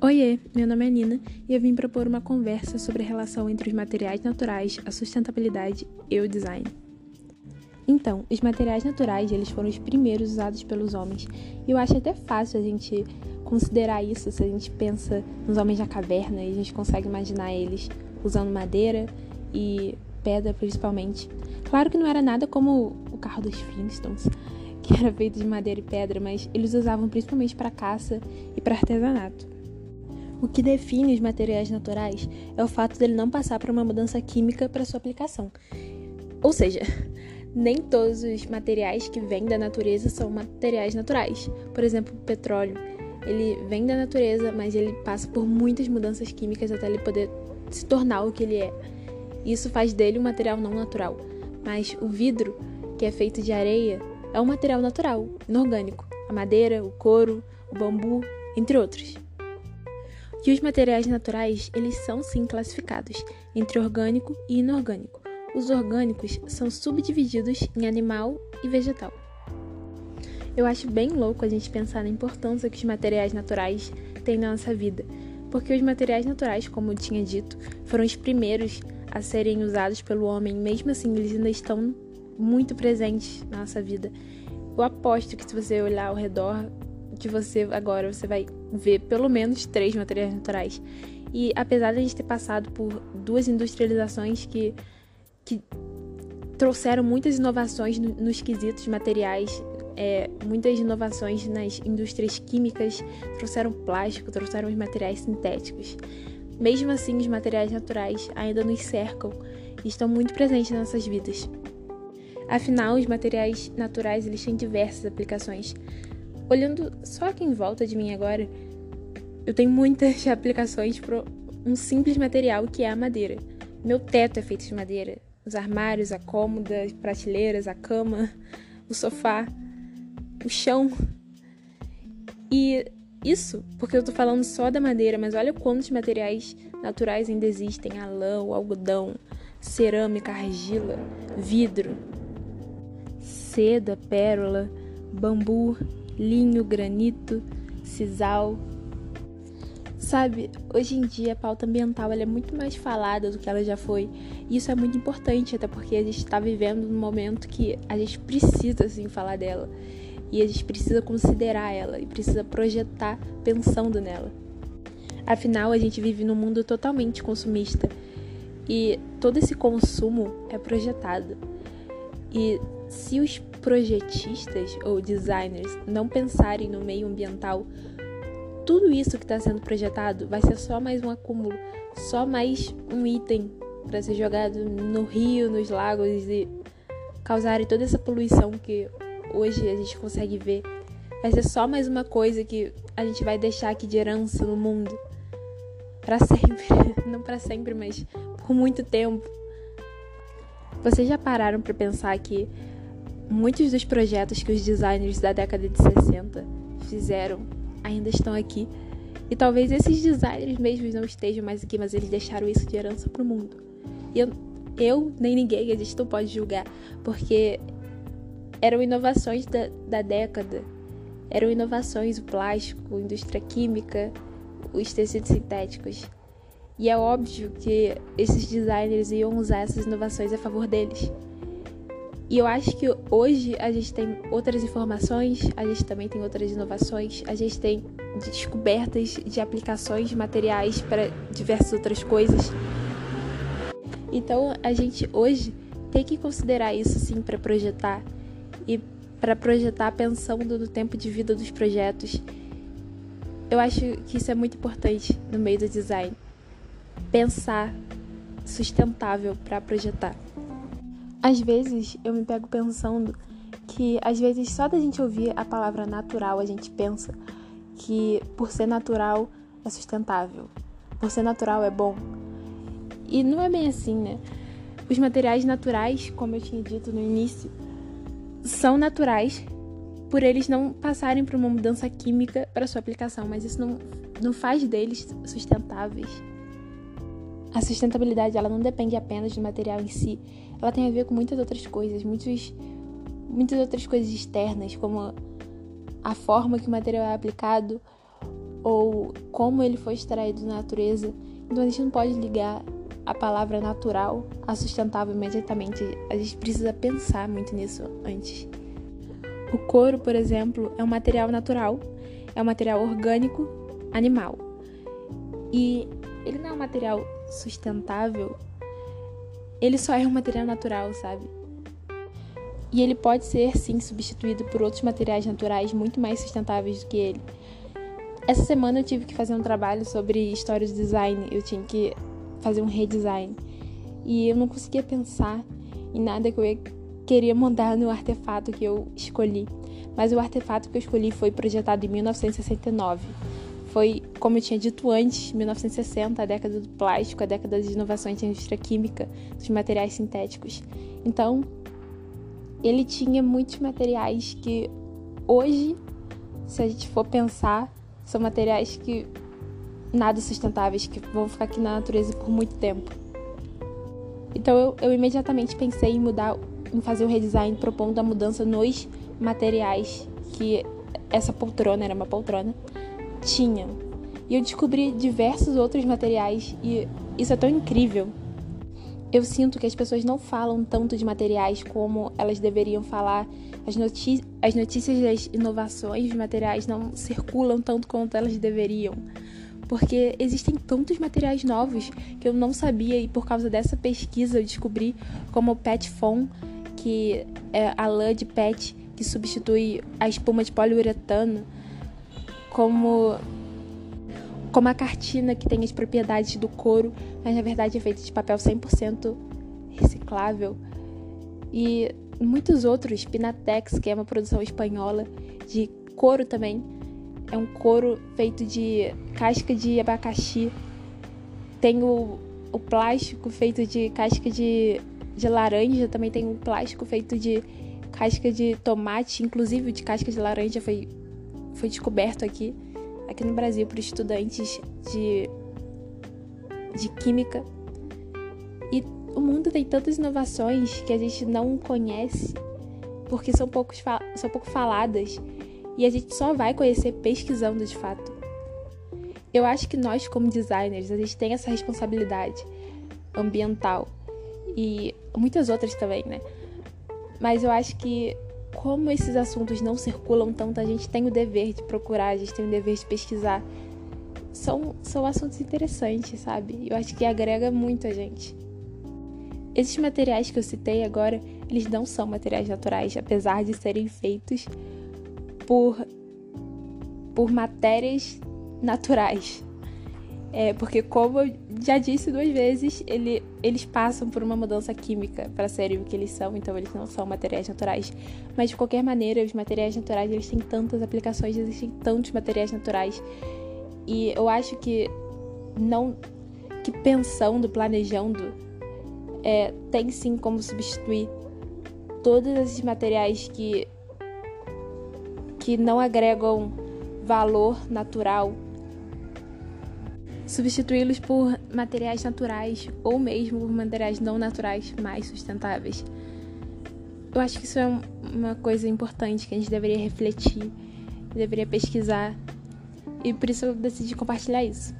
Oiê, meu nome é Nina e eu vim propor uma conversa sobre a relação entre os materiais naturais, a sustentabilidade e o design. Então, os materiais naturais, eles foram os primeiros usados pelos homens. E eu acho até fácil a gente considerar isso se a gente pensa nos homens da caverna e a gente consegue imaginar eles usando madeira e pedra principalmente. Claro que não era nada como o carro dos Flintstones, que era feito de madeira e pedra, mas eles usavam principalmente para caça e para artesanato. O que define os materiais naturais é o fato dele não passar por uma mudança química para sua aplicação. Ou seja, nem todos os materiais que vêm da natureza são materiais naturais. Por exemplo, o petróleo, ele vem da natureza, mas ele passa por muitas mudanças químicas até ele poder se tornar o que ele é. Isso faz dele um material não natural. Mas o vidro, que é feito de areia, é um material natural, inorgânico. A madeira, o couro, o bambu, entre outros. E os materiais naturais, eles são sim classificados entre orgânico e inorgânico. Os orgânicos são subdivididos em animal e vegetal. Eu acho bem louco a gente pensar na importância que os materiais naturais têm na nossa vida, porque os materiais naturais, como eu tinha dito, foram os primeiros a serem usados pelo homem, mesmo assim eles ainda estão muito presentes na nossa vida. Eu aposto que se você olhar ao redor de você agora, você vai ver pelo menos três materiais naturais. E apesar de a gente ter passado por duas industrializações que, que trouxeram muitas inovações no, nos quesitos materiais, é, muitas inovações nas indústrias químicas, trouxeram plástico, trouxeram os materiais sintéticos. Mesmo assim, os materiais naturais ainda nos cercam e estão muito presentes nas nossas vidas. Afinal, os materiais naturais eles têm diversas aplicações. Olhando só aqui em volta de mim agora, eu tenho muitas aplicações para um simples material que é a madeira. Meu teto é feito de madeira. Os armários, a cômoda, as prateleiras, a cama, o sofá, o chão. E isso porque eu tô falando só da madeira, mas olha quantos materiais naturais ainda existem: a lã, o algodão, cerâmica, argila, vidro, seda, pérola, bambu, linho, granito, sisal. Sabe, hoje em dia a pauta ambiental é muito mais falada do que ela já foi. E isso é muito importante, até porque a gente está vivendo num momento que a gente precisa assim falar dela. E a gente precisa considerar ela e precisa projetar pensando nela. Afinal, a gente vive num mundo totalmente consumista e todo esse consumo é projetado. E se os projetistas ou designers não pensarem no meio ambiental, tudo isso que está sendo projetado vai ser só mais um acúmulo, só mais um item para ser jogado no rio, nos lagos e causar toda essa poluição que hoje a gente consegue ver. Vai ser só mais uma coisa que a gente vai deixar aqui de herança no mundo para sempre, não para sempre, mas por muito tempo. Vocês já pararam para pensar que muitos dos projetos que os designers da década de 60 fizeram ainda estão aqui? E talvez esses designers mesmos não estejam mais aqui, mas eles deixaram isso de herança para o mundo. E eu, eu, nem ninguém, a gente não pode julgar, porque eram inovações da, da década. Eram inovações o plástico, a indústria química, os tecidos sintéticos. E é óbvio que esses designers iam usar essas inovações a favor deles. E eu acho que hoje a gente tem outras informações, a gente também tem outras inovações, a gente tem descobertas de aplicações materiais para diversas outras coisas. Então a gente hoje tem que considerar isso sim para projetar e para projetar pensando no tempo de vida dos projetos. Eu acho que isso é muito importante no meio do design. Pensar sustentável para projetar. Às vezes eu me pego pensando que às vezes só da gente ouvir a palavra natural a gente pensa que por ser natural é sustentável, por ser natural é bom. E não é bem assim, né? Os materiais naturais, como eu tinha dito no início, são naturais por eles não passarem por uma mudança química para sua aplicação, mas isso não, não faz deles sustentáveis. A sustentabilidade ela não depende apenas do material em si, ela tem a ver com muitas outras coisas, muitos, muitas outras coisas externas, como a forma que o material é aplicado, ou como ele foi extraído da natureza. Então a gente não pode ligar a palavra natural a sustentável imediatamente. A gente precisa pensar muito nisso antes. O couro, por exemplo, é um material natural, é um material orgânico animal. E ele não é um material sustentável, ele só é um material natural, sabe? E ele pode ser sim substituído por outros materiais naturais muito mais sustentáveis do que ele. Essa semana eu tive que fazer um trabalho sobre história do design, eu tinha que fazer um redesign. E eu não conseguia pensar em nada que eu queria montar no artefato que eu escolhi. Mas o artefato que eu escolhi foi projetado em 1969. Foi, como eu tinha dito antes, 1960, a década do plástico, a década das inovações da indústria química, dos materiais sintéticos. Então, ele tinha muitos materiais que hoje, se a gente for pensar, são materiais que nada sustentáveis, que vão ficar aqui na natureza por muito tempo. Então eu, eu imediatamente pensei em mudar, em fazer o redesign propondo a mudança nos materiais que essa poltrona, era uma poltrona, tinha. E eu descobri diversos outros materiais e isso é tão incrível eu sinto que as pessoas não falam tanto de materiais como elas deveriam falar. As, as notícias das inovações de materiais não circulam tanto quanto elas deveriam. Porque existem tantos materiais novos que eu não sabia e por causa dessa pesquisa eu descobri como o PET foam, que é a lã de PET que substitui a espuma de poliuretano, como como a cartina que tem as propriedades do couro, mas na verdade é feita de papel 100% reciclável. E muitos outros, Pinatex, que é uma produção espanhola de couro também, é um couro feito de casca de abacaxi. Tem o, o plástico feito de casca de, de laranja, também tem um plástico feito de casca de tomate, inclusive de casca de laranja foi, foi descoberto aqui aqui no Brasil para estudantes de, de química. E o mundo tem tantas inovações que a gente não conhece porque são, poucos, são pouco faladas e a gente só vai conhecer pesquisando de fato. Eu acho que nós, como designers, a gente tem essa responsabilidade ambiental e muitas outras também, né? Mas eu acho que como esses assuntos não circulam tanto, a gente tem o dever de procurar, a gente tem o dever de pesquisar. São, são assuntos interessantes, sabe? Eu acho que agrega muito a gente. Esses materiais que eu citei agora, eles não são materiais naturais, apesar de serem feitos por, por matérias naturais. É, porque, como eu já disse duas vezes, ele, eles passam por uma mudança química para serem o que eles são, então eles não são materiais naturais. Mas, de qualquer maneira, os materiais naturais eles têm tantas aplicações, existem tantos materiais naturais. E eu acho que não. que pensando, planejando, é, tem sim como substituir todos esses materiais que, que não agregam valor natural substituí-los por materiais naturais ou mesmo por materiais não naturais mais sustentáveis. Eu acho que isso é uma coisa importante que a gente deveria refletir, deveria pesquisar e por isso eu decidi compartilhar isso.